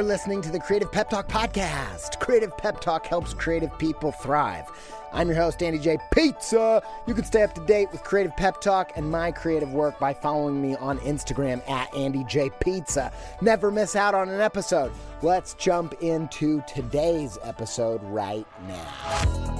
You're listening to the Creative Pep Talk podcast. Creative Pep Talk helps creative people thrive. I'm your host, Andy J. Pizza. You can stay up to date with Creative Pep Talk and my creative work by following me on Instagram at Andy J. Pizza. Never miss out on an episode. Let's jump into today's episode right now.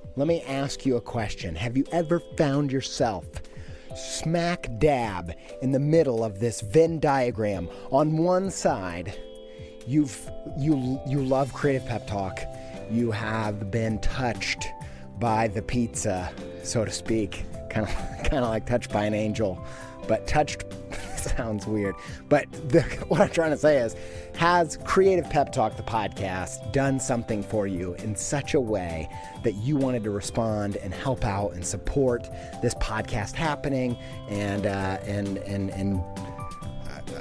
Let me ask you a question. Have you ever found yourself smack dab in the middle of this Venn diagram? On one side, you've you you love creative pep talk. You have been touched by the pizza, so to speak, kind of kind of like touched by an angel, but touched sounds weird. But the, what I'm trying to say is, has Creative Pep Talk, the podcast, done something for you in such a way that you wanted to respond and help out and support this podcast happening and uh, and and and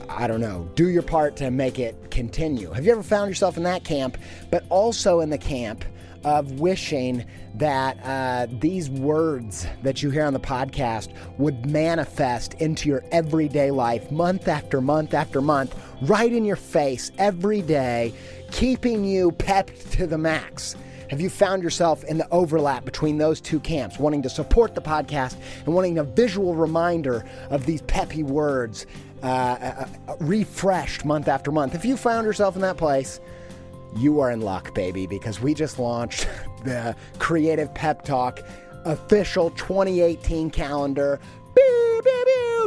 I don't know, do your part to make it continue. Have you ever found yourself in that camp, but also in the camp of wishing that uh, these words that you hear on the podcast would manifest into your everyday life month after month after month, right in your face every day, keeping you pepped to the max. Have you found yourself in the overlap between those two camps, wanting to support the podcast and wanting a visual reminder of these peppy words uh, uh, uh refreshed month after month? If you found yourself in that place, you are in luck, baby, because we just launched the Creative Pep Talk official 2018 calendar.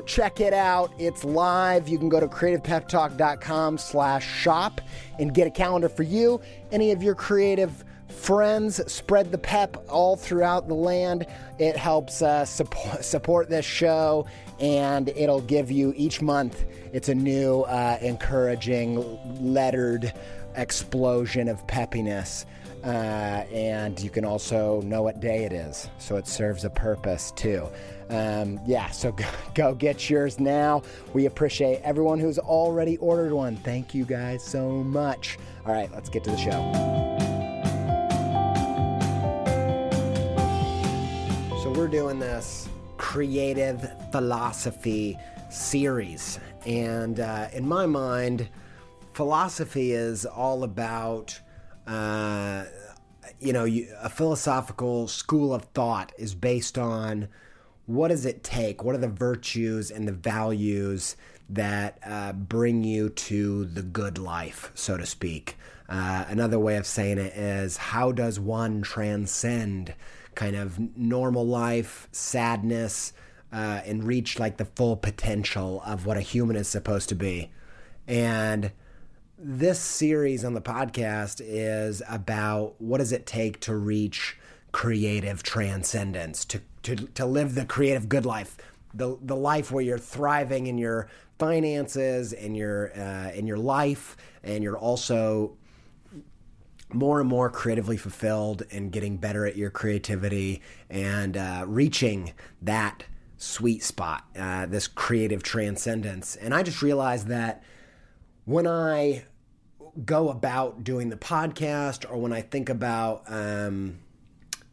Check it out. It's live. You can go to creativepeptalk.com slash shop and get a calendar for you. Any of your creative friends spread the pep all throughout the land. It helps uh, support, support this show and it'll give you each month. It's a new, uh, encouraging, lettered explosion of peppiness. Uh, and you can also know what day it is, so it serves a purpose too. Um, yeah, so go, go, get yours now. We appreciate everyone who's already ordered one. Thank you guys so much. All right, let's get to the show. So, we're doing this creative philosophy series, and uh, in my mind, philosophy is all about, uh, you know, you, a philosophical school of thought is based on what does it take? What are the virtues and the values that uh, bring you to the good life, so to speak? Uh, another way of saying it is how does one transcend kind of normal life, sadness, uh, and reach like the full potential of what a human is supposed to be? And this series on the podcast is about what does it take to reach creative transcendence, to, to, to live the creative good life, the, the life where you're thriving in your finances and your uh, in your life, and you're also more and more creatively fulfilled and getting better at your creativity and uh, reaching that sweet spot, uh, this creative transcendence. And I just realized that when I go about doing the podcast or when I think about um,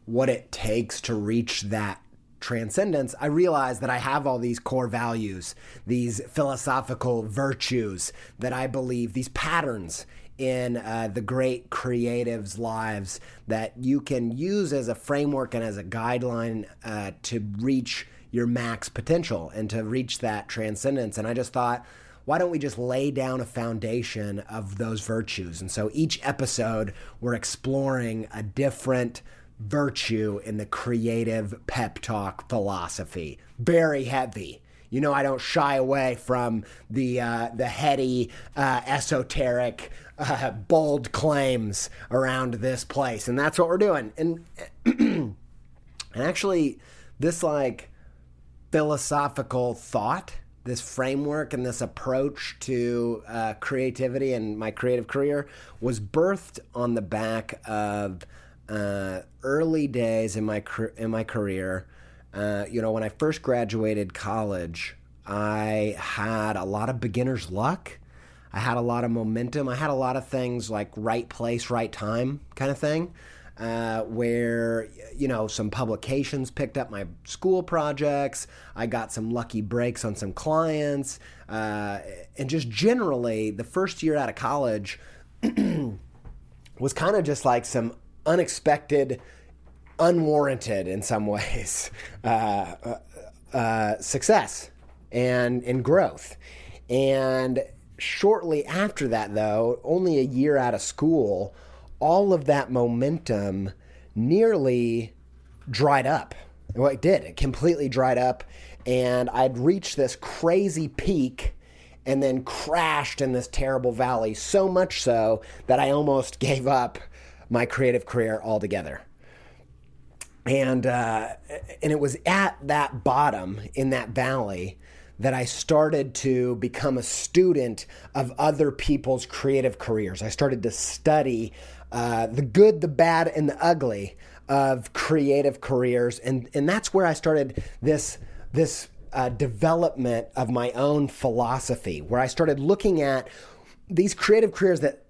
what it takes to reach that transcendence, I realize that I have all these core values, these philosophical virtues that I believe, these patterns in uh, the great creatives' lives that you can use as a framework and as a guideline uh, to reach your max potential and to reach that transcendence. And I just thought, why don't we just lay down a foundation of those virtues? And so each episode, we're exploring a different virtue in the creative pep talk philosophy. Very heavy. You know, I don't shy away from the uh, the heady, uh, esoteric, uh, bold claims around this place, and that's what we're doing. And and actually, this like philosophical thought this framework and this approach to uh, creativity and my creative career was birthed on the back of uh, early days in my in my career. Uh, you know, when I first graduated college, I had a lot of beginner's luck. I had a lot of momentum. I had a lot of things like right place, right time kind of thing uh, where you know some publications picked up my school projects. I got some lucky breaks on some clients, uh, and just generally, the first year out of college was kind of just like some unexpected, unwarranted in some ways uh, uh, uh, success and and growth, and shortly after that, though, only a year out of school all of that momentum nearly dried up. Well, it did. It completely dried up. And I'd reached this crazy peak and then crashed in this terrible valley, so much so that I almost gave up my creative career altogether. And, uh, and it was at that bottom in that valley that I started to become a student of other people's creative careers. I started to study uh, the good, the bad, and the ugly of creative careers, and and that's where I started this this uh, development of my own philosophy, where I started looking at these creative careers that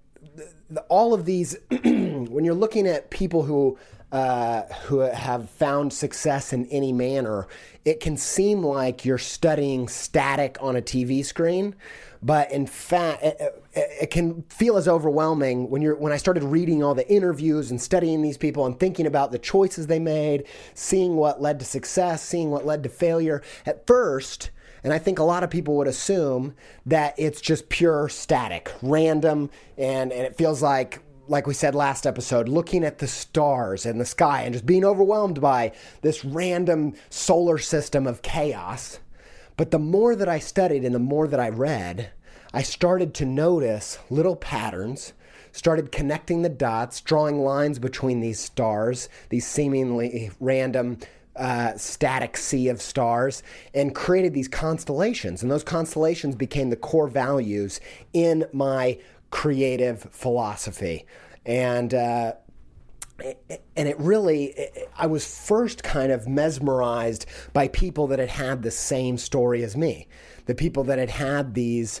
all of these when you're looking at people who uh, who have found success in any manner, it can seem like you're studying static on a TV screen, but in fact, it, it, can feel as overwhelming when you're when I started reading all the interviews and studying these people and thinking about the choices they made, seeing what led to success, seeing what led to failure. At first, and I think a lot of people would assume that it's just pure static, random, and, and it feels like like we said last episode, looking at the stars and the sky and just being overwhelmed by this random solar system of chaos. But the more that I studied and the more that I read, I started to notice little patterns, started connecting the dots, drawing lines between these stars, these seemingly random uh, static sea of stars and created these constellations. And those constellations became the core values in my creative philosophy. And, uh, and it really, I was first kind of mesmerized by people that had had the same story as me, the people that had had these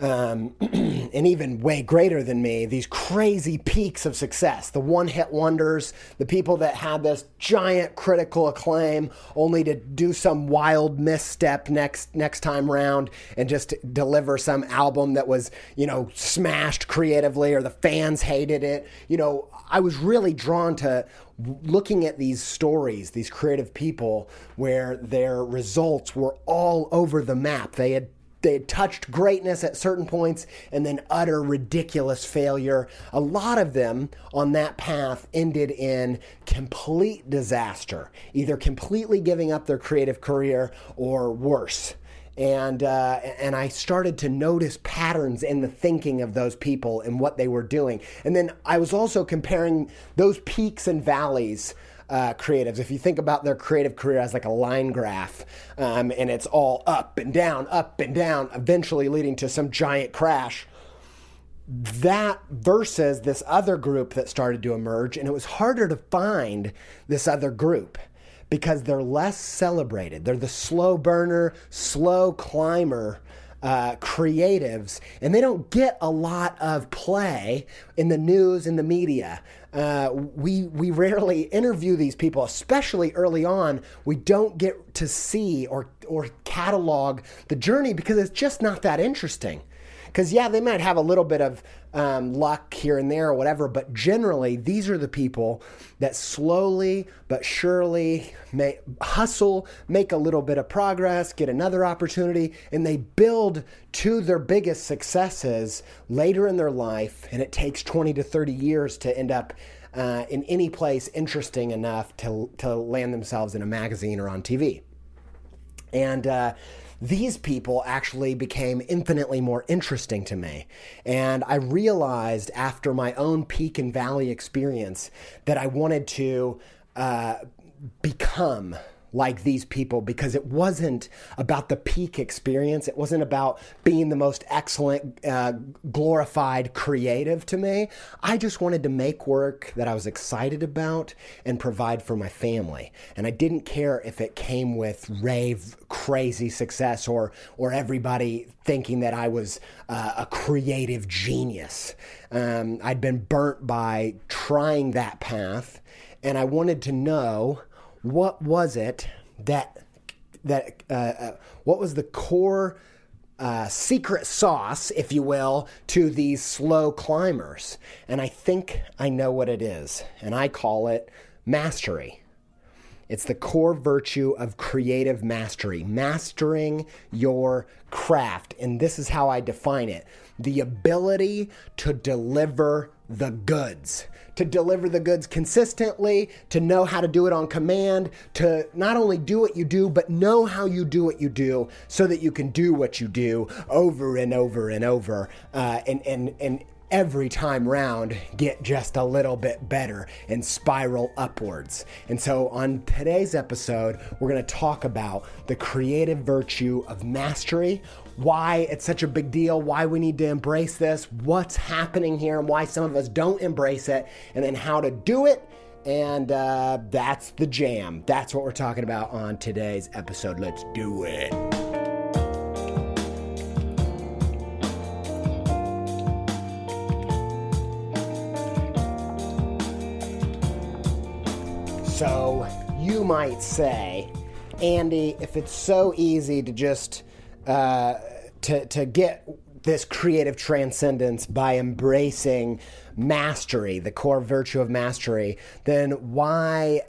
um, and even way greater than me, these crazy peaks of success, the one hit wonders, the people that had this giant critical acclaim only to do some wild misstep next next time round and just deliver some album that was, you know, smashed creatively or the fans hated it. You know, I was really drawn to looking at these stories, these creative people where their results were all over the map. They had they had touched greatness at certain points and then utter ridiculous failure. A lot of them on that path ended in complete disaster, either completely giving up their creative career or worse and uh, and I started to notice patterns in the thinking of those people and what they were doing. And then I was also comparing those peaks and valleys. Uh, creatives, if you think about their creative career as like a line graph, um, and it's all up and down, up and down, eventually leading to some giant crash that versus this other group that started to emerge, and it was harder to find this other group because they're less celebrated. They're the slow burner, slow climber uh, creatives, and they don't get a lot of play in the news and the media. Uh, we we rarely interview these people, especially early on. We don't get to see or or catalog the journey because it's just not that interesting. Because, yeah, they might have a little bit of um, luck here and there or whatever, but generally, these are the people that slowly but surely may hustle, make a little bit of progress, get another opportunity, and they build to their biggest successes later in their life. And it takes 20 to 30 years to end up. Uh, in any place interesting enough to, to land themselves in a magazine or on TV. And uh, these people actually became infinitely more interesting to me. And I realized after my own peak and valley experience that I wanted to uh, become like these people because it wasn't about the peak experience. It wasn't about being the most excellent, uh, glorified creative to me. I just wanted to make work that I was excited about and provide for my family. And I didn't care if it came with rave, crazy success or, or everybody thinking that I was uh, a creative genius. Um, I'd been burnt by trying that path, and I wanted to know what was it that that uh, uh, what was the core uh, secret sauce, if you will, to these slow climbers? And I think I know what it is, and I call it mastery. It's the core virtue of creative mastery, mastering your craft. And this is how I define it the ability to deliver the goods to deliver the goods consistently, to know how to do it on command, to not only do what you do, but know how you do what you do so that you can do what you do over and over and over. Uh, and, and, and every time round get just a little bit better and spiral upwards. And so, on today's episode, we're going to talk about the creative virtue of mastery, why it's such a big deal, why we need to embrace this, what's happening here, and why some of us don't embrace it, and then how to do it. And uh, that's the jam. That's what we're talking about on today's episode. Let's do it. So you might say, Andy, if it's so easy to just to to get this creative transcendence by embracing mastery, the core virtue of mastery, then why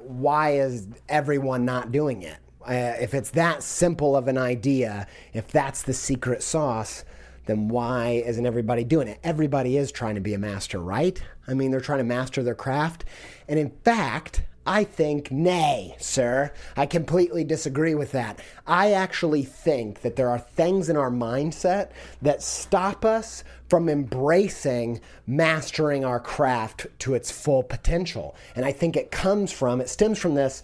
why is everyone not doing it? Uh, if it's that simple of an idea, if that's the secret sauce, then why isn't everybody doing it? Everybody is trying to be a master, right? I mean, they're trying to master their craft. And in fact, I think, nay, sir. I completely disagree with that. I actually think that there are things in our mindset that stop us from embracing mastering our craft to its full potential. And I think it comes from, it stems from this.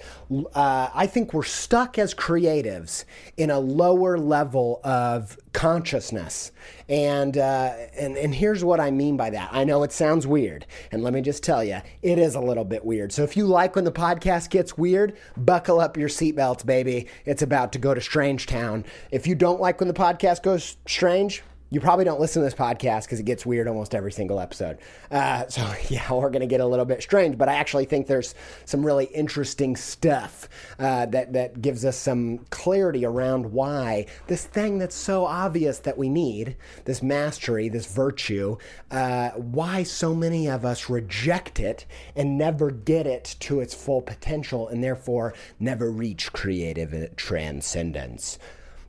Uh, I think we're stuck as creatives in a lower level of consciousness. And, uh, and, and here's what I mean by that. I know it sounds weird. And let me just tell you, it is a little bit weird. So if you like when the podcast gets weird, buckle up your seatbelts, baby. It's about to go to Strange Town. If you don't like when the podcast goes strange, you probably don't listen to this podcast because it gets weird almost every single episode. Uh, so, yeah, we're going to get a little bit strange, but I actually think there's some really interesting stuff uh, that, that gives us some clarity around why this thing that's so obvious that we need, this mastery, this virtue, uh, why so many of us reject it and never get it to its full potential and therefore never reach creative transcendence.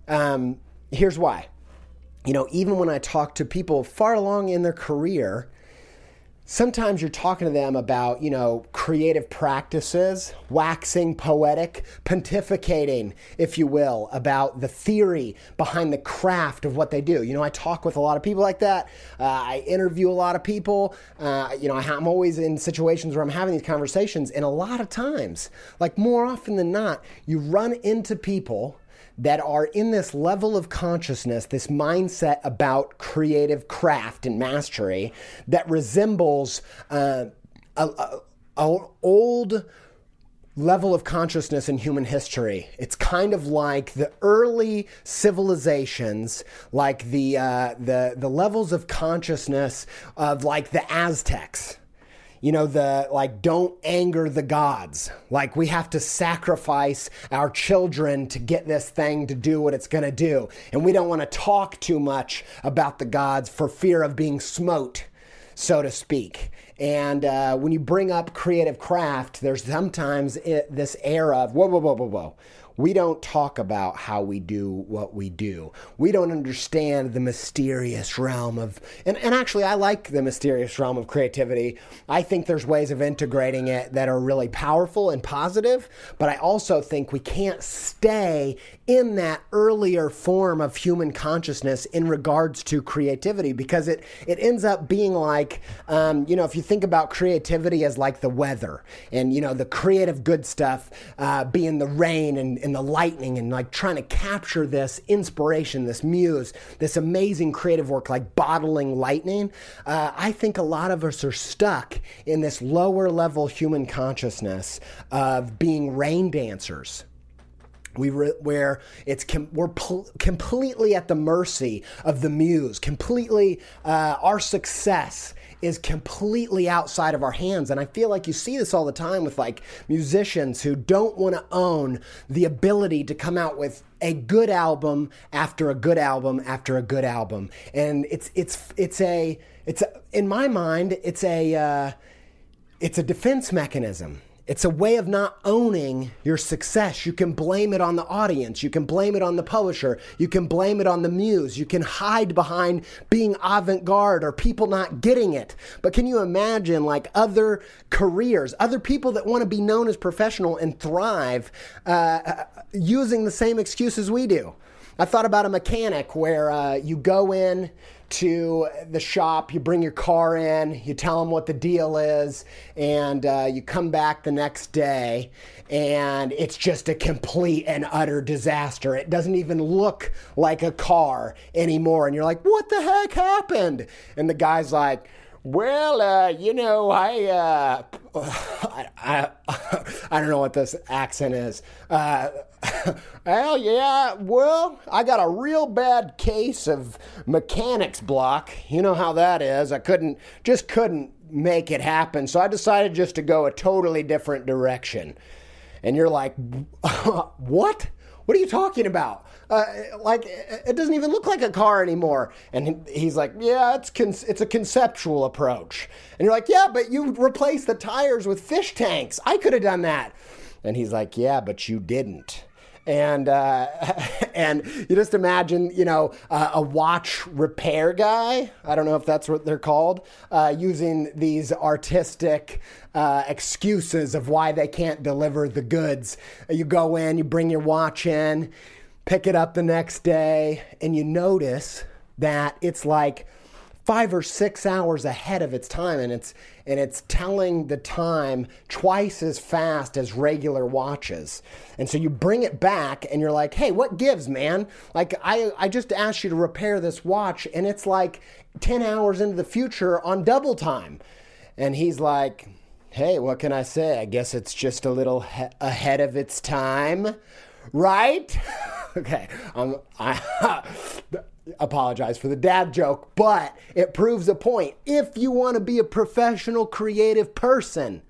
Um, here's why. You know, even when I talk to people far along in their career, sometimes you're talking to them about, you know, creative practices, waxing poetic, pontificating, if you will, about the theory behind the craft of what they do. You know, I talk with a lot of people like that. Uh, I interview a lot of people. Uh, you know, I'm always in situations where I'm having these conversations, and a lot of times, like more often than not, you run into people that are in this level of consciousness, this mindset about creative craft and mastery that resembles uh, a, a, a old level of consciousness in human history. It's kind of like the early civilizations, like the uh, the the levels of consciousness of like the Aztecs you know, the like, don't anger the gods. Like, we have to sacrifice our children to get this thing to do what it's going to do. And we don't want to talk too much about the gods for fear of being smote, so to speak. And uh, when you bring up creative craft, there's sometimes it, this air of, whoa, whoa, whoa, whoa, whoa we don't talk about how we do what we do. We don't understand the mysterious realm of, and, and actually, I like the mysterious realm of creativity. I think there's ways of integrating it that are really powerful and positive, but I also think we can't stay in that earlier form of human consciousness in regards to creativity because it, it ends up being like, um, you know, if you think about creativity as like the weather and, you know, the creative good stuff uh, being the rain and, and the lightning and like trying to capture this inspiration, this muse, this amazing creative work, like bottling lightning. Uh, I think a lot of us are stuck in this lower level human consciousness of being rain dancers we re- where it's com- we're pl- completely at the mercy of the muse completely uh, our success is completely outside of our hands. And i feel like you see this all the time with like musicians who don't want to own the ability to come out with a good album after a good album after a good album. And it's it's it's a it's a, in my mind it's a uh, it's a defense mechanism it's a way of not owning your success. You can blame it on the audience. You can blame it on the publisher. You can blame it on the muse. You can hide behind being avant garde or people not getting it. But can you imagine like other careers, other people that want to be known as professional and thrive uh, using the same excuses we do? I thought about a mechanic where uh, you go in, to the shop, you bring your car in, you tell them what the deal is, and uh, you come back the next day, and it's just a complete and utter disaster. It doesn't even look like a car anymore. And you're like, what the heck happened? And the guy's like, well, uh, you know, I, uh, I, I, I, don't know what this accent is. Uh, well, yeah, well, I got a real bad case of mechanic's block. You know how that is. I couldn't, just couldn't make it happen. So I decided just to go a totally different direction. And you're like, what? What are you talking about? Uh, like it doesn't even look like a car anymore. And he's like, yeah, it's con- it's a conceptual approach. And you're like, yeah, but you replaced the tires with fish tanks. I could have done that. And he's like, yeah, but you didn't and uh, and you just imagine, you know, uh, a watch repair guy. I don't know if that's what they're called, uh, using these artistic uh, excuses of why they can't deliver the goods. You go in, you bring your watch in, pick it up the next day, and you notice that it's like five or six hours ahead of its time and it's and it's telling the time twice as fast as regular watches. And so you bring it back and you're like hey what gives man? Like i i just asked you to repair this watch and it's like 10 hours into the future on double time. And he's like hey what can i say? I guess it's just a little he- ahead of its time right okay um, I, apologize for the dad joke, but it proves a point. If you want to be a professional creative person,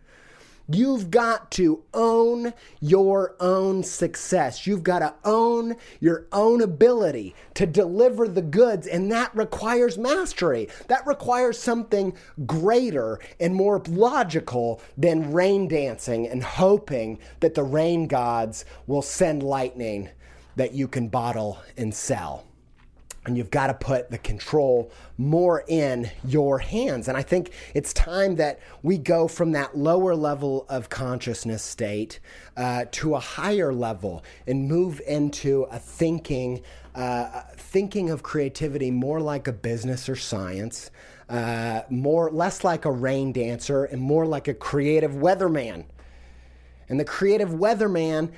You've got to own your own success. You've got to own your own ability to deliver the goods, and that requires mastery. That requires something greater and more logical than rain dancing and hoping that the rain gods will send lightning that you can bottle and sell. And you've got to put the control more in your hands. And I think it's time that we go from that lower level of consciousness state uh, to a higher level and move into a thinking, uh, thinking of creativity more like a business or science, uh, more less like a rain dancer, and more like a creative weatherman. And the creative weatherman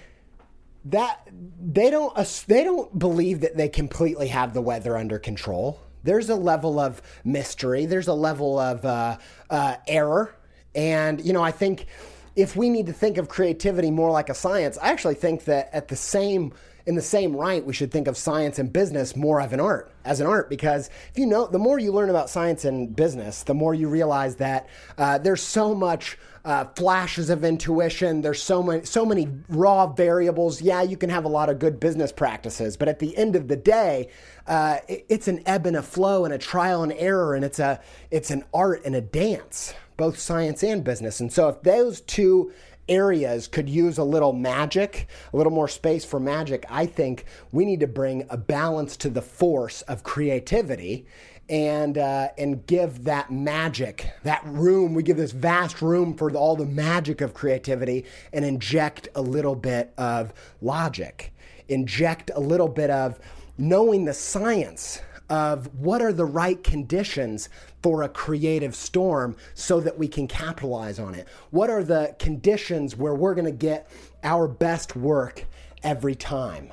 that they don't they don't believe that they completely have the weather under control. There's a level of mystery. There's a level of uh, uh, error, and you know I think if we need to think of creativity more like a science, I actually think that at the same in the same right, we should think of science and business more of an art, as an art, because if you know, the more you learn about science and business, the more you realize that uh, there's so much uh, flashes of intuition. There's so many, so many raw variables. Yeah, you can have a lot of good business practices, but at the end of the day, uh, it, it's an ebb and a flow and a trial and error, and it's a, it's an art and a dance, both science and business. And so, if those two areas could use a little magic, a little more space for magic, I think we need to bring a balance to the force of creativity and uh, and give that magic, that room. We give this vast room for all the magic of creativity, and inject a little bit of logic, inject a little bit of knowing the science of what are the right conditions for a creative storm so that we can capitalize on it. What are the conditions where we're going to get our best work every time?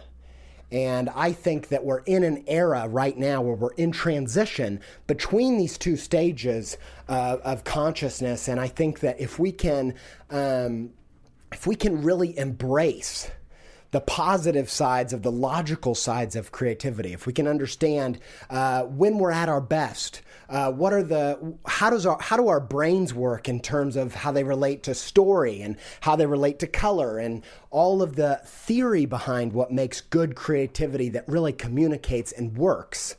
And I think that we're in an era right now where we're in transition between these two stages uh, of consciousness. And I think that if we can, um, if we can really embrace the positive sides of the logical sides of creativity, if we can understand uh, when we're at our best, uh, what are the how does our how do our brains work in terms of how they relate to story and how they relate to color and all of the theory behind what makes good creativity that really communicates and works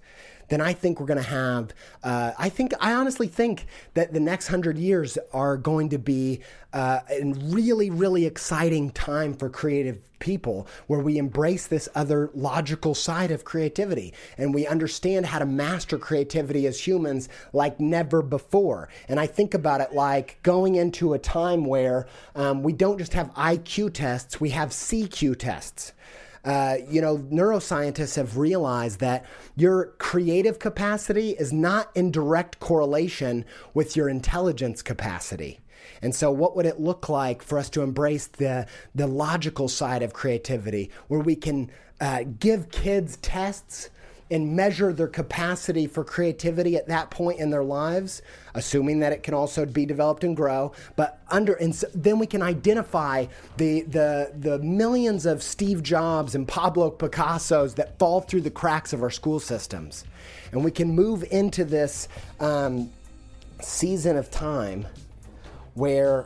then I think we're going to have. Uh, I think I honestly think that the next hundred years are going to be uh, a really, really exciting time for creative people, where we embrace this other logical side of creativity and we understand how to master creativity as humans like never before. And I think about it like going into a time where um, we don't just have IQ tests, we have CQ tests. Uh, you know, neuroscientists have realized that your creative capacity is not in direct correlation with your intelligence capacity. And so, what would it look like for us to embrace the, the logical side of creativity, where we can uh, give kids tests and measure their capacity for creativity at that point in their lives, assuming that it can also be developed and grow. But under and so then we can identify the the the millions of Steve Jobs and Pablo Picasso's that fall through the cracks of our school systems, and we can move into this um, season of time where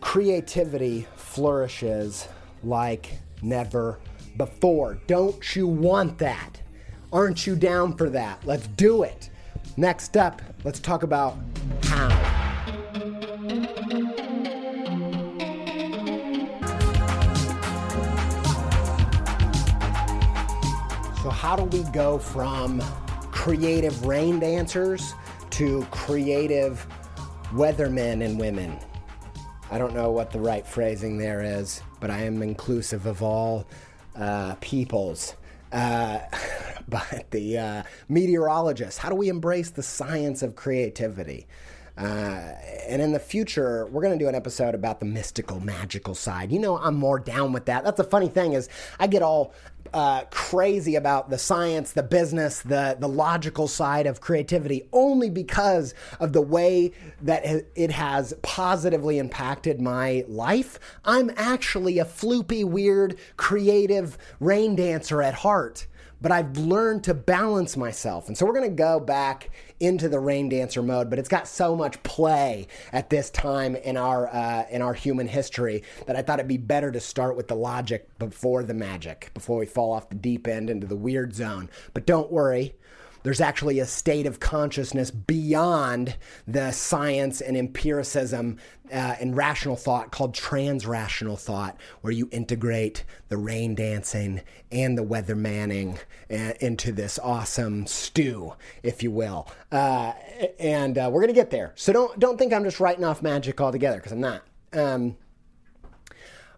creativity flourishes like never before. Don't you want that? Aren't you down for that? Let's do it. Next up, let's talk about how. So, how do we go from creative rain dancers to creative weathermen and women? I don't know what the right phrasing there is, but I am inclusive of all uh, peoples. Uh, but the uh, meteorologists. How do we embrace the science of creativity? Uh, and in the future, we're going to do an episode about the mystical, magical side. You know, I'm more down with that. That's the funny thing is, I get all uh, crazy about the science, the business, the the logical side of creativity only because of the way that it has positively impacted my life. I'm actually a floopy, weird, creative rain dancer at heart but I've learned to balance myself. And so we're going to go back into the rain dancer mode, but it's got so much play at this time in our uh, in our human history that I thought it'd be better to start with the logic before the magic, before we fall off the deep end into the weird zone. But don't worry, there's actually a state of consciousness beyond the science and empiricism uh, and rational thought called transrational thought, where you integrate the rain dancing and the weather manning uh, into this awesome stew, if you will. Uh, and uh, we're gonna get there. So don't don't think I'm just writing off magic altogether because I'm not. Um,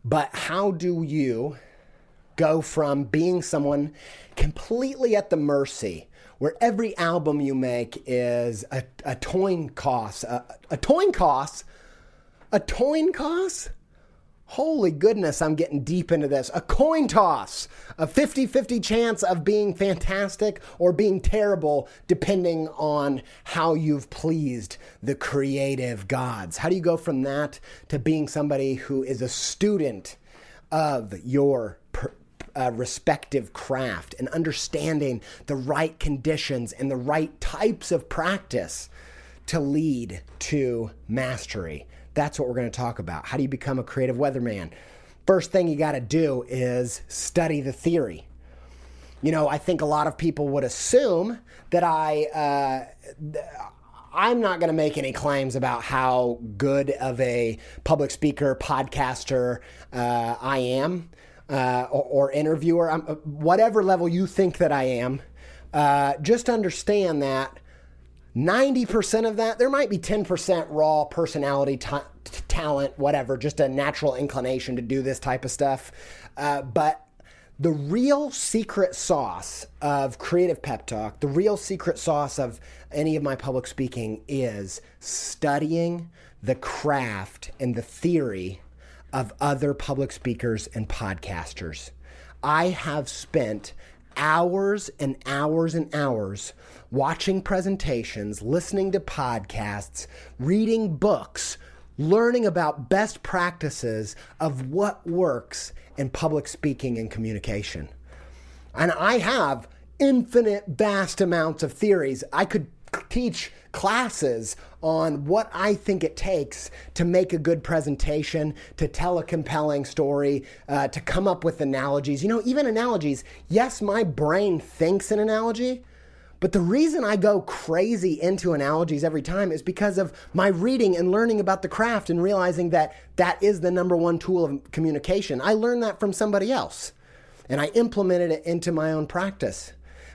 but how do you go from being someone completely at the mercy? Where every album you make is a, a coin cost. A, a coin cost? A coin cost? Holy goodness, I'm getting deep into this. A coin toss, a 50 50 chance of being fantastic or being terrible, depending on how you've pleased the creative gods. How do you go from that to being somebody who is a student of your per- uh, respective craft and understanding the right conditions and the right types of practice to lead to mastery. That's what we're going to talk about. How do you become a creative weatherman? First thing you got to do is study the theory. You know, I think a lot of people would assume that I. Uh, I'm not going to make any claims about how good of a public speaker, podcaster uh, I am uh, or, or, interviewer, I'm, uh, whatever level you think that I am, uh, just understand that 90% of that, there might be 10% raw personality, t- talent, whatever, just a natural inclination to do this type of stuff. Uh, but the real secret sauce of Creative Pep Talk, the real secret sauce of any of my public speaking is studying the craft and the theory of other public speakers and podcasters. I have spent hours and hours and hours watching presentations, listening to podcasts, reading books, learning about best practices of what works in public speaking and communication. And I have infinite, vast amounts of theories. I could teach classes on what I think it takes to make a good presentation, to tell a compelling story, uh, to come up with analogies. You know, even analogies, yes, my brain thinks an analogy. But the reason I go crazy into analogies every time is because of my reading and learning about the craft and realizing that that is the number one tool of communication. I learned that from somebody else and I implemented it into my own practice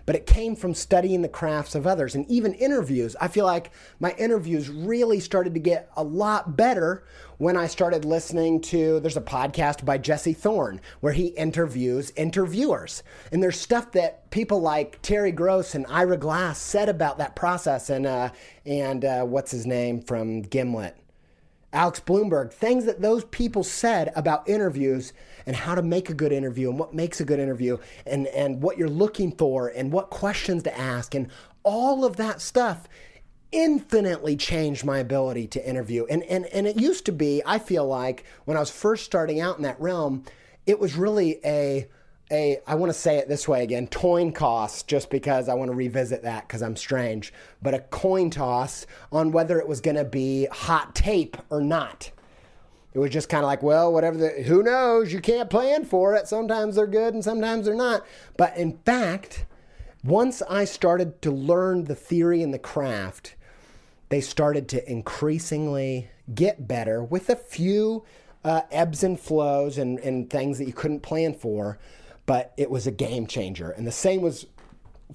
but it came from studying the crafts of others and even interviews. I feel like my interviews really started to get a lot better when I started listening to there's a podcast by Jesse Thorn where he interviews interviewers. And there's stuff that people like Terry Gross and Ira Glass said about that process and uh, and uh, what's his name from Gimlet. Alex Blumberg, things that those people said about interviews and how to make a good interview and what makes a good interview and, and what you're looking for and what questions to ask and all of that stuff infinitely changed my ability to interview. And, and, and it used to be, I feel like, when I was first starting out in that realm, it was really a a I want to say it this way again, coin toss just because I want to revisit that because I'm strange, but a coin toss on whether it was going to be hot tape or not. It was just kind of like, well, whatever the, who knows? You can't plan for it. Sometimes they're good and sometimes they're not. But in fact, once I started to learn the theory and the craft, they started to increasingly get better with a few uh, ebbs and flows and, and things that you couldn't plan for. But it was a game changer. And the same was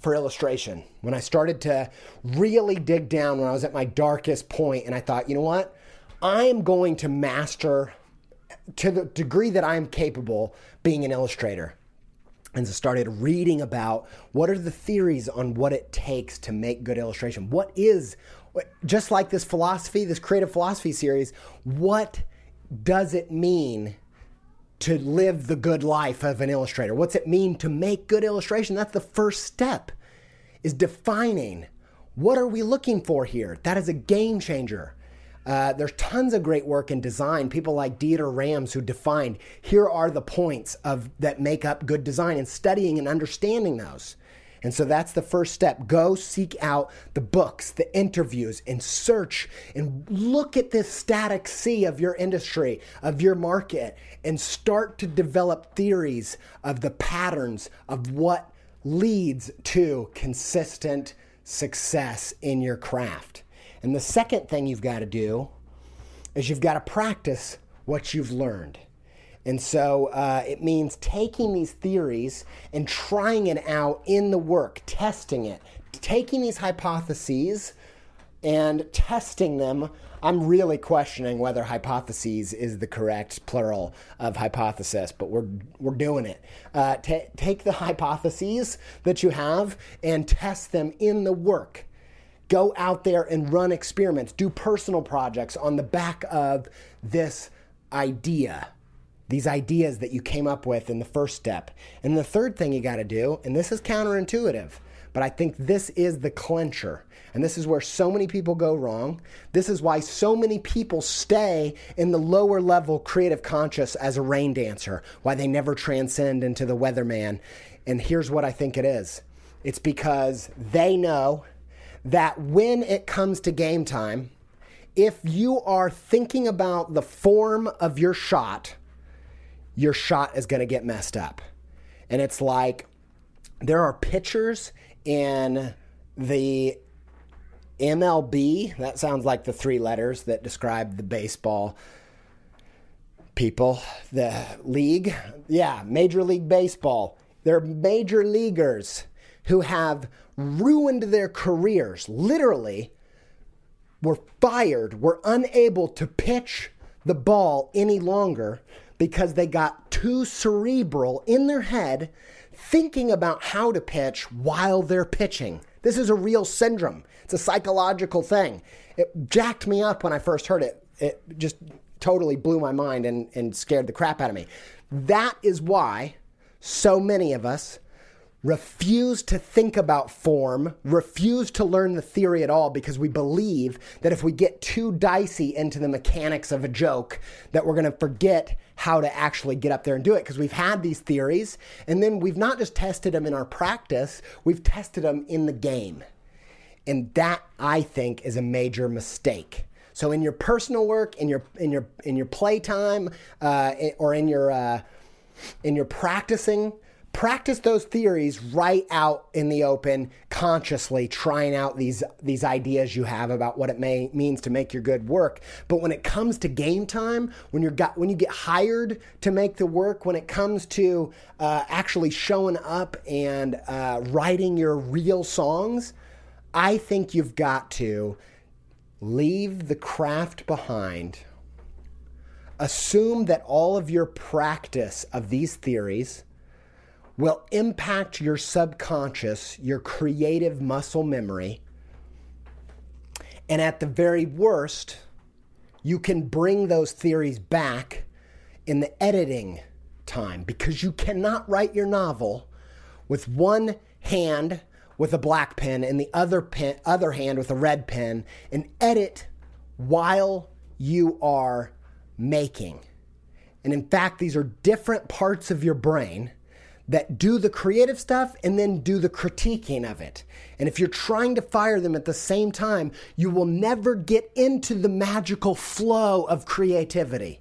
for illustration. When I started to really dig down when I was at my darkest point, and I thought, you know what? I am going to master to the degree that I'm capable being an illustrator. And so started reading about what are the theories on what it takes to make good illustration. What is just like this philosophy, this creative philosophy series, what does it mean to live the good life of an illustrator? What's it mean to make good illustration? That's the first step is defining what are we looking for here? That is a game changer. Uh, there's tons of great work in design. People like Dieter Rams who defined here are the points of that make up good design and studying and understanding those. And so that's the first step. Go seek out the books, the interviews, and search and look at this static sea of your industry, of your market, and start to develop theories of the patterns of what leads to consistent success in your craft. And the second thing you've got to do is you've got to practice what you've learned. And so uh, it means taking these theories and trying it out in the work, testing it, taking these hypotheses and testing them. I'm really questioning whether hypotheses is the correct plural of hypothesis, but we're we're doing it. Uh, t- take the hypotheses that you have and test them in the work. Go out there and run experiments. Do personal projects on the back of this idea these ideas that you came up with in the first step. And the third thing you got to do, and this is counterintuitive, but I think this is the clincher. And this is where so many people go wrong. This is why so many people stay in the lower level creative conscious as a rain dancer, why they never transcend into the weatherman. And here's what I think it is it's because they know that when it comes to game time, if you are thinking about the form of your shot, your shot is going to get messed up. And it's like there are pitchers in the MLB, that sounds like the three letters that describe the baseball people, the league. Yeah, Major League Baseball. They're major leaguers who have ruined their careers, literally, were fired, were unable to pitch the ball any longer because they got too cerebral in their head thinking about how to pitch while they're pitching. This is a real syndrome. It's a psychological thing. It jacked me up when I first heard it. It just totally blew my mind and, and scared the crap out of me. That is why so many of us refuse to think about form, refuse to learn the theory at all because we believe that if we get too dicey into the mechanics of a joke that we're going to forget how to actually get up there and do it because we've had these theories and then we've not just tested them in our practice, we've tested them in the game. And that I think is a major mistake. So in your personal work, in your in your in your playtime, uh, or in your uh, in your practicing, practice those theories right out in the open consciously trying out these these ideas you have about what it may means to make your good work. But when it comes to game time when you're got when you get hired to make the work when it comes to uh, actually showing up and uh, writing your real songs i think you've got to leave the craft behind. Assume that all of your practice of these theories will impact your subconscious, your creative muscle memory. And at the very worst, you can bring those theories back in the editing time because you cannot write your novel with one hand with a black pen and the other pen, other hand with a red pen and edit while you are making. And in fact, these are different parts of your brain that do the creative stuff and then do the critiquing of it. And if you're trying to fire them at the same time, you will never get into the magical flow of creativity.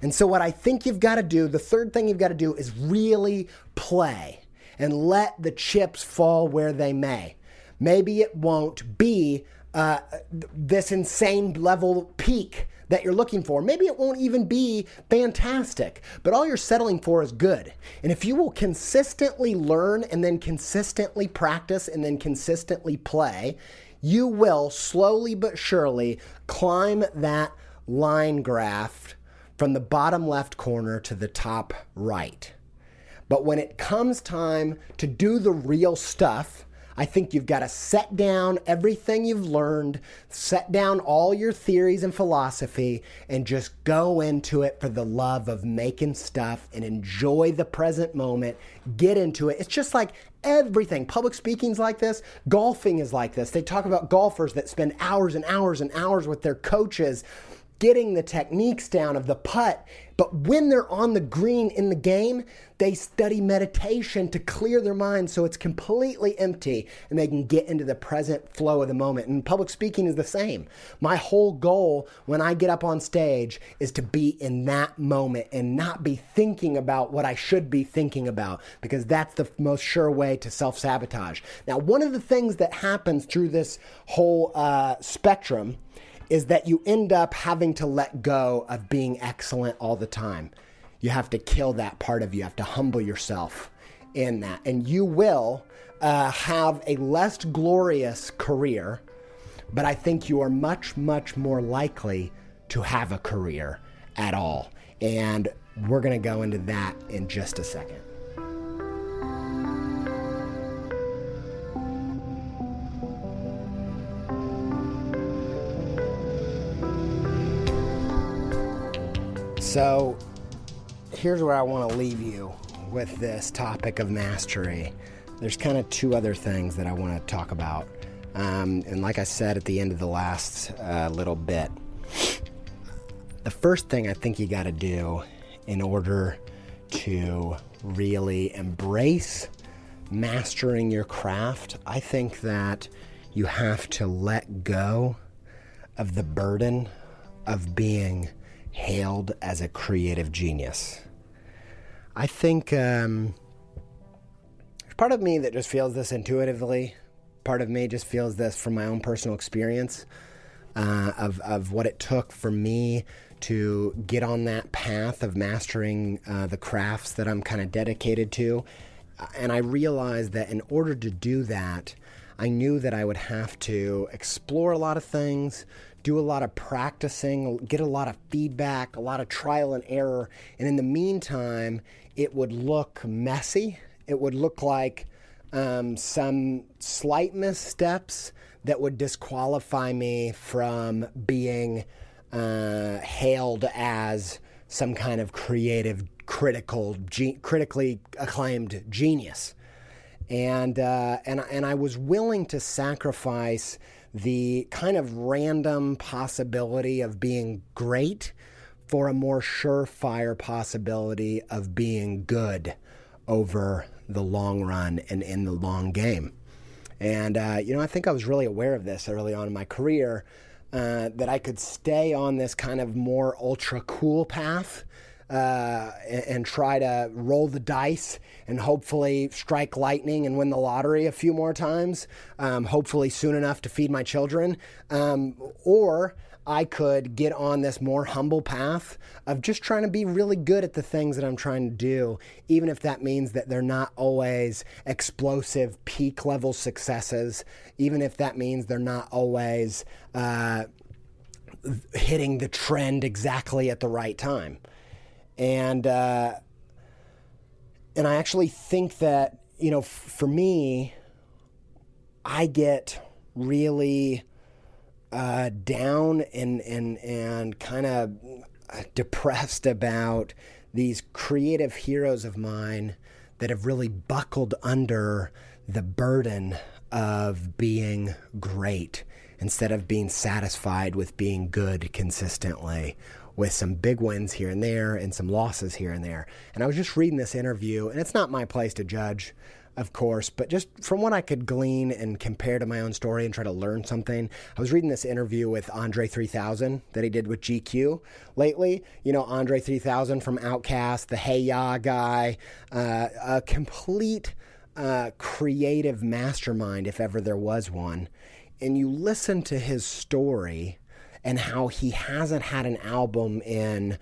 And so, what I think you've got to do, the third thing you've got to do is really play and let the chips fall where they may. Maybe it won't be uh, this insane level peak that you're looking for. Maybe it won't even be fantastic, but all you're settling for is good. And if you will consistently learn and then consistently practice and then consistently play, you will slowly but surely climb that line graph from the bottom left corner to the top right. But when it comes time to do the real stuff, I think you've got to set down everything you've learned, set down all your theories and philosophy, and just go into it for the love of making stuff and enjoy the present moment. Get into it. It's just like everything. Public speaking's like this, golfing is like this. They talk about golfers that spend hours and hours and hours with their coaches getting the techniques down of the putt. But when they're on the green in the game, they study meditation to clear their mind so it's completely empty and they can get into the present flow of the moment. And public speaking is the same. My whole goal when I get up on stage is to be in that moment and not be thinking about what I should be thinking about because that's the most sure way to self sabotage. Now, one of the things that happens through this whole uh, spectrum is that you end up having to let go of being excellent all the time. You have to kill that part of you, you have to humble yourself in that. And you will uh, have a less glorious career, but I think you are much, much more likely to have a career at all. And we're going to go into that in just a second. So, here's where I want to leave you with this topic of mastery. There's kind of two other things that I want to talk about. Um, and like I said at the end of the last uh, little bit, the first thing I think you got to do in order to really embrace mastering your craft, I think that you have to let go of the burden of being hailed as a creative genius. I think um, there's part of me that just feels this intuitively. Part of me just feels this from my own personal experience uh, of, of what it took for me to get on that path of mastering uh, the crafts that I'm kind of dedicated to. And I realized that in order to do that, I knew that I would have to explore a lot of things, do a lot of practicing, get a lot of feedback, a lot of trial and error. And in the meantime, it would look messy. It would look like um, some slight missteps that would disqualify me from being uh, hailed as some kind of creative, critical, ge- critically acclaimed genius. And, uh, and, and I was willing to sacrifice the kind of random possibility of being great for a more surefire possibility of being good over the long run and in the long game. And, uh, you know, I think I was really aware of this early on in my career uh, that I could stay on this kind of more ultra cool path uh, and, and, try to roll the dice and hopefully strike lightning and win the lottery a few more times, um, hopefully soon enough to feed my children. Um, or I could get on this more humble path of just trying to be really good at the things that I'm trying to do, even if that means that they're not always explosive peak level successes, even if that means they're not always uh, hitting the trend exactly at the right time and uh, and I actually think that you know, f- for me, I get really uh, down and and and kind of depressed about these creative heroes of mine that have really buckled under the burden of being great instead of being satisfied with being good consistently with some big wins here and there and some losses here and there. And I was just reading this interview, and it's not my place to judge, of course, but just from what I could glean and compare to my own story and try to learn something, I was reading this interview with Andre 3000 that he did with GQ lately. You know, Andre 3000 from OutKast, the Hey Ya guy, uh, a complete uh, creative mastermind, if ever there was one. And you listen to his story and how he hasn't had an album in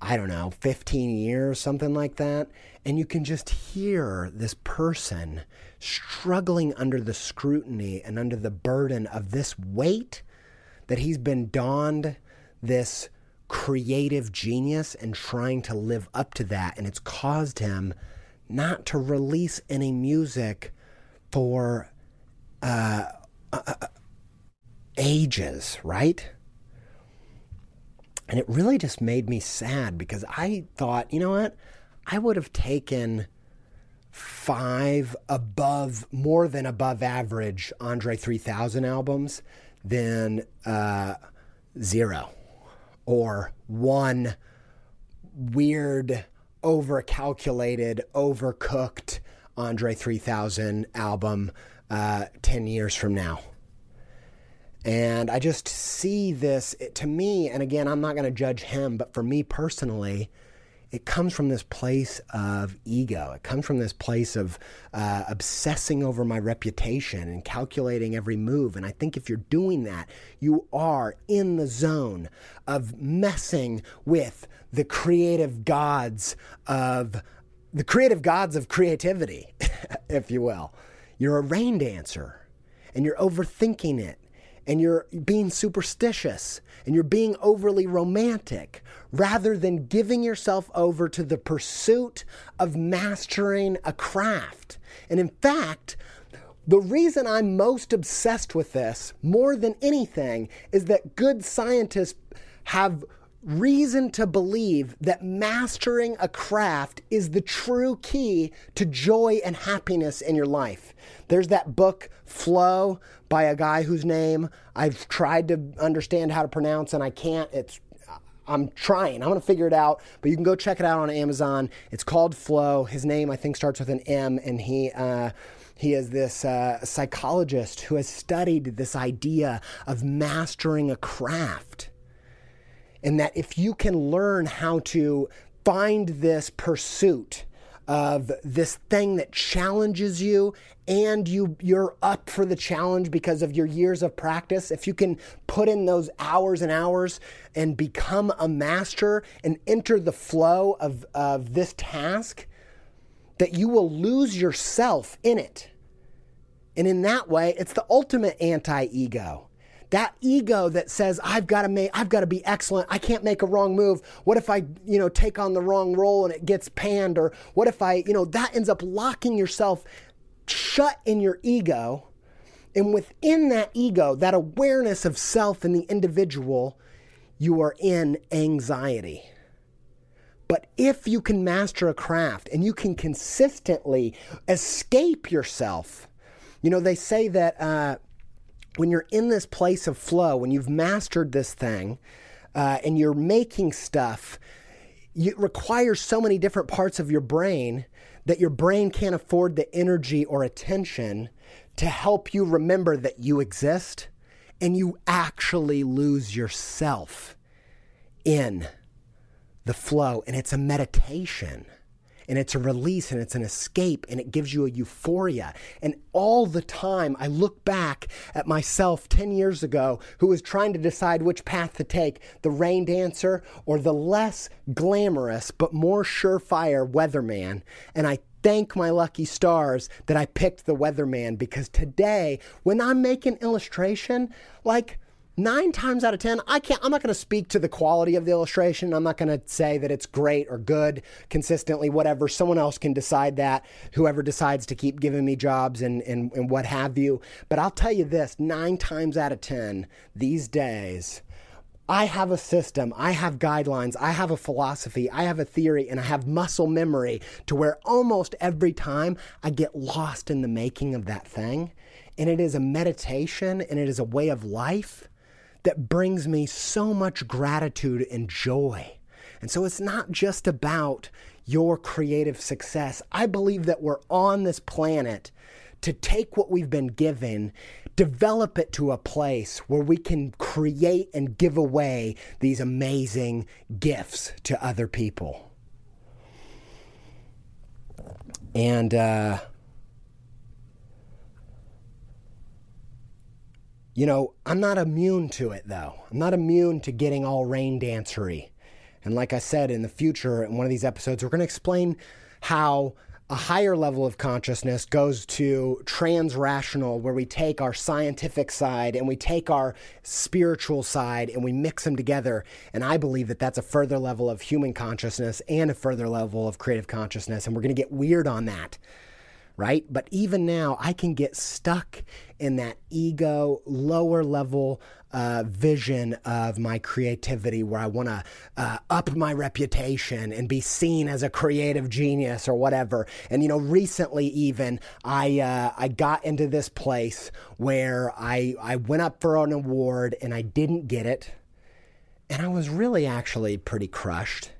I don't know, 15 years, something like that. And you can just hear this person struggling under the scrutiny and under the burden of this weight that he's been donned this creative genius and trying to live up to that. And it's caused him not to release any music for uh, uh, uh ages, right? And it really just made me sad because I thought, you know what? I would have taken five above, more than above average Andre 3000 albums than uh, zero or one weird, over calculated, overcooked Andre 3000 album uh, 10 years from now. And I just see this it, to me, and again, I'm not going to judge him, but for me personally, it comes from this place of ego. It comes from this place of uh, obsessing over my reputation and calculating every move. And I think if you're doing that, you are in the zone of messing with the creative gods of the creative gods of creativity, if you will. You're a rain dancer and you're overthinking it and you're being superstitious and you're being overly romantic rather than giving yourself over to the pursuit of mastering a craft. And in fact, the reason I'm most obsessed with this more than anything is that good scientists have reason to believe that mastering a craft is the true key to joy and happiness in your life. There's that book, Flow, by a guy whose name I've tried to understand how to pronounce and I can't. It's I'm trying. I'm going to figure it out, but you can go check it out on Amazon. It's called Flow. His name, I think, starts with an M, and he. Uh, he is this uh, psychologist who has studied this idea of mastering a craft. And that if you can learn how to find this pursuit of this thing that challenges you and you you're up for the challenge because of your years of practice if you can put in those hours and hours and become a master and enter the flow of, of this task that you will lose yourself in it. And in that way it's the ultimate anti-ego that ego that says I've got to make I've got to be excellent. I can't make a wrong move. What if I, you know, take on the wrong role and it gets panned or what if I, you know, that ends up locking yourself shut in your ego. And within that ego, that awareness of self and the individual, you are in anxiety. But if you can master a craft and you can consistently escape yourself, you know, they say that uh, when you're in this place of flow, when you've mastered this thing, uh, and you're making stuff, it requires so many different parts of your brain that your brain can't afford the energy or attention to help you remember that you exist, and you actually lose yourself in the flow. And it's a meditation and it's a release and it's an escape and it gives you a euphoria. And all the time, I look back at myself 10 years ago who was trying to decide which path to take the rain dancer or the less glamorous but more surefire weatherman. And I thank my lucky stars that I picked the weatherman because today, when I'm making illustration, like, nine times out of ten i can't i'm not going to speak to the quality of the illustration. I'm not going to say that it's great or good consistently whatever. Someone else can decide that whoever decides to keep giving me jobs and, and, and what have you. But i'll tell you this nine times out of ten these days I have a system, I have guidelines, I have a philosophy, I have a theory, and I have muscle memory to where almost every time I get lost in the making of that thing. And it is a meditation and it is a way of life that brings me so much gratitude and joy. And so it's not just about your creative success. I believe that we're on this planet to take what we've been given, develop it to a place where we can create and give away these amazing gifts to other people. And, uh, You know, I'm not immune to it though. I'm not immune to getting all rain dancery. And like I said, in the future, in one of these episodes, we're going to explain how a higher level of consciousness goes to trans rational, where we take our scientific side and we take our spiritual side and we mix them together. And I believe that that's a further level of human consciousness and a further level of creative consciousness. And we're going to get weird on that right? But even now, I can get stuck in that ego, lower level uh, vision of my creativity where I want to uh, up my reputation and be seen as a creative genius or whatever. And, you know, recently even I, uh, I got into this place where I, I went up for an award and I didn't get it and I was really actually pretty crushed.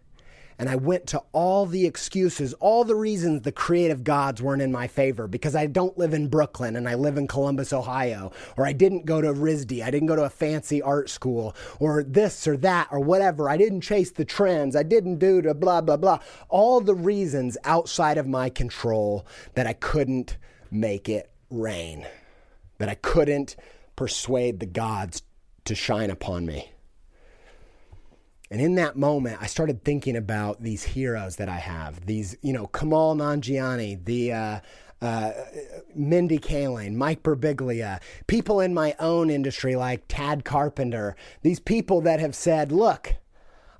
And I went to all the excuses, all the reasons the creative gods weren't in my favor because I don't live in Brooklyn and I live in Columbus, Ohio, or I didn't go to RISD, I didn't go to a fancy art school, or this or that or whatever. I didn't chase the trends, I didn't do the blah, blah, blah. All the reasons outside of my control that I couldn't make it rain, that I couldn't persuade the gods to shine upon me. And in that moment, I started thinking about these heroes that I have. These, you know, Kumail Nanjiani, the uh, uh, Mindy Kaling, Mike Birbiglia, people in my own industry like Tad Carpenter. These people that have said, "Look,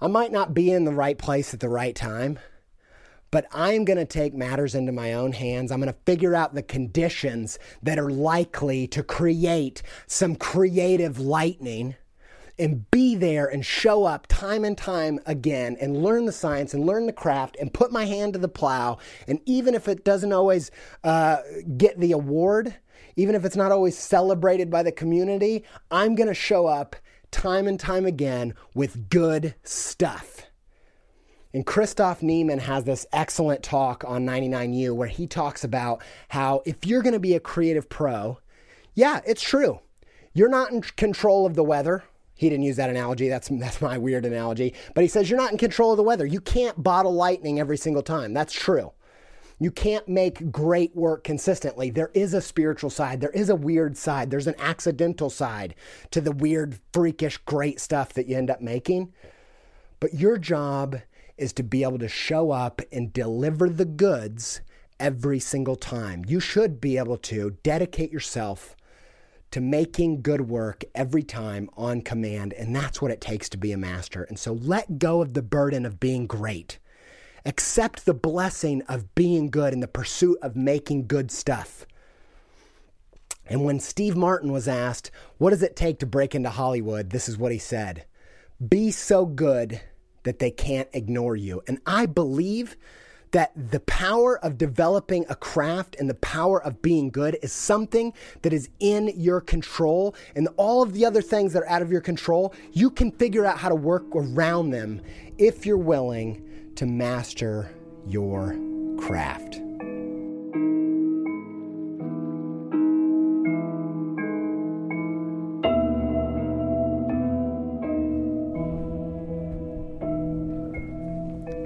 I might not be in the right place at the right time." But I'm going to take matters into my own hands. I'm going to figure out the conditions that are likely to create some creative lightning and be there and show up time and time again and learn the science and learn the craft and put my hand to the plow. And even if it doesn't always uh, get the award, even if it's not always celebrated by the community, I'm going to show up time and time again with good stuff. And Christoph Niemann has this excellent talk on 99U where he talks about how if you're going to be a creative pro, yeah, it's true. You're not in control of the weather. He didn't use that analogy. That's that's my weird analogy. But he says you're not in control of the weather. You can't bottle lightning every single time. That's true. You can't make great work consistently. There is a spiritual side. There is a weird side. There's an accidental side to the weird, freakish, great stuff that you end up making. But your job is to be able to show up and deliver the goods every single time. You should be able to dedicate yourself to making good work every time on command. And that's what it takes to be a master. And so let go of the burden of being great. Accept the blessing of being good in the pursuit of making good stuff. And when Steve Martin was asked, What does it take to break into Hollywood? This is what he said Be so good that they can't ignore you. And I believe that the power of developing a craft and the power of being good is something that is in your control. And all of the other things that are out of your control, you can figure out how to work around them if you're willing to master your craft.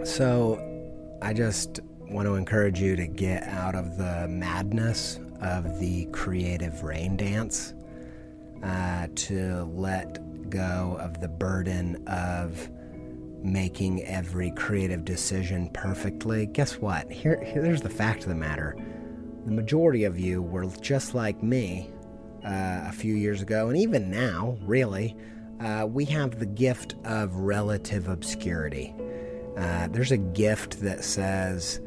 So, I just want to encourage you to get out of the madness of the creative rain dance, uh, to let go of the burden of making every creative decision perfectly. Guess what? Here, here's the fact of the matter the majority of you were just like me uh, a few years ago, and even now, really. Uh, we have the gift of relative obscurity. Uh, there's a gift that says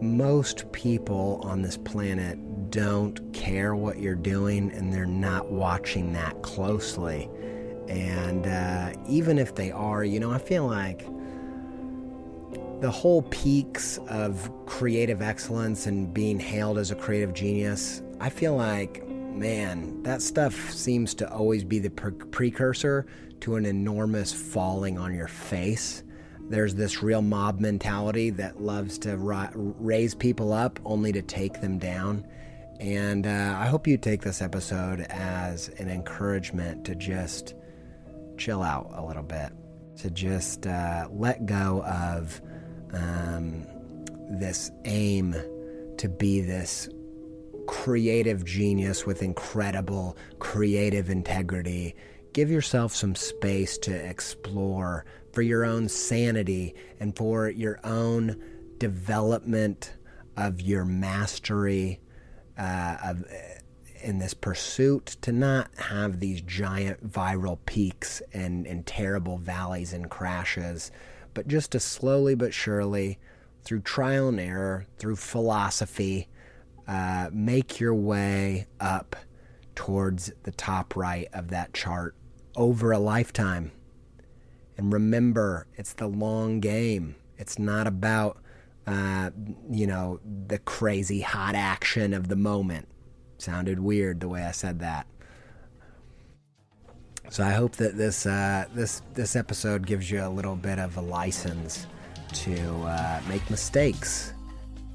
most people on this planet don't care what you're doing and they're not watching that closely. And uh, even if they are, you know, I feel like the whole peaks of creative excellence and being hailed as a creative genius, I feel like, man, that stuff seems to always be the pre- precursor to an enormous falling on your face there's this real mob mentality that loves to raise people up only to take them down. And uh, I hope you take this episode as an encouragement to just chill out a little bit, to just uh, let go of um, this aim to be this creative genius with incredible creative integrity. Give yourself some space to explore for your own sanity and for your own development of your mastery uh, of in this pursuit to not have these giant viral peaks and, and terrible valleys and crashes, but just to slowly but surely, through trial and error, through philosophy, uh, make your way up towards the top right of that chart over a lifetime. And remember, it's the long game. It's not about, uh, you know, the crazy hot action of the moment. Sounded weird the way I said that. So I hope that this uh, this this episode gives you a little bit of a license to uh, make mistakes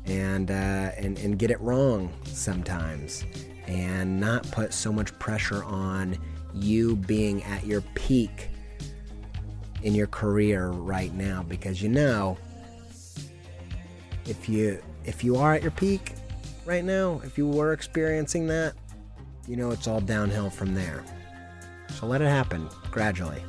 and, uh, and and get it wrong sometimes, and not put so much pressure on you being at your peak in your career right now because you know if you if you are at your peak right now, if you were experiencing that, you know it's all downhill from there. So let it happen gradually.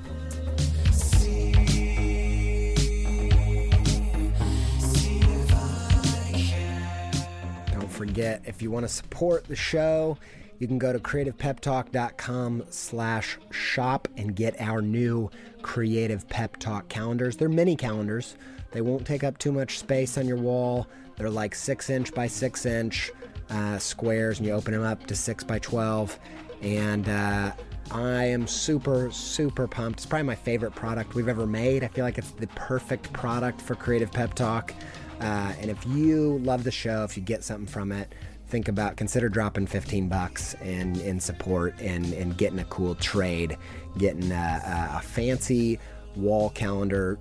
Don't forget, if you want to support the show, you can go to creativepeptalk.com slash shop and get our new Creative Pep Talk calendars. They're mini calendars. They won't take up too much space on your wall. They're like six inch by six inch uh, squares, and you open them up to six by 12. And uh, I am super, super pumped. It's probably my favorite product we've ever made. I feel like it's the perfect product for Creative Pep Talk. Uh, and if you love the show, if you get something from it, think about consider dropping 15 bucks in, in support and, and getting a cool trade, getting a, a fancy wall calendar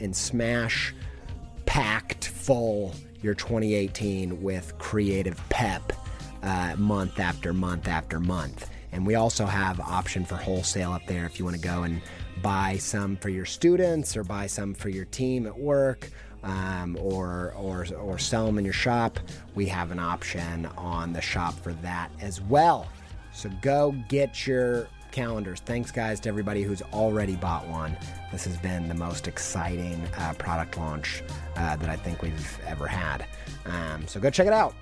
and smash packed full your 2018 with creative pep uh, month after month after month. And we also have option for wholesale up there if you want to go and buy some for your students or buy some for your team at work um, or, or, or sell them in your shop. We have an option on the shop for that as well. So go get your calendars. Thanks, guys, to everybody who's already bought one. This has been the most exciting uh, product launch uh, that I think we've ever had. Um, so go check it out.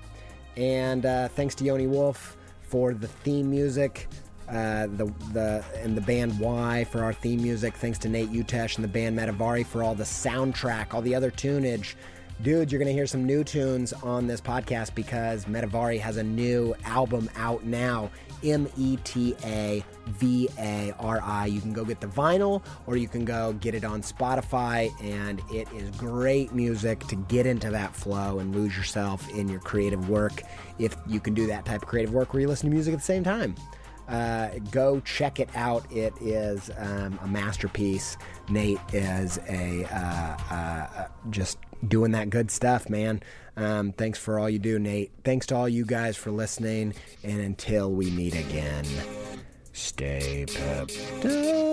And uh, thanks to Yoni Wolf for the theme music. Uh, the the and the band WHY? for our theme music. Thanks to Nate Utesch and the band Metavari for all the soundtrack, all the other tunage. Dude, you're gonna hear some new tunes on this podcast because Metavari has a new album out now. M E T A V A R I. You can go get the vinyl or you can go get it on Spotify, and it is great music to get into that flow and lose yourself in your creative work. If you can do that type of creative work where you listen to music at the same time. Uh, go check it out. It is um, a masterpiece. Nate is a uh, uh, just doing that good stuff, man. Um, thanks for all you do, Nate. Thanks to all you guys for listening. And until we meet again, stay pepped up.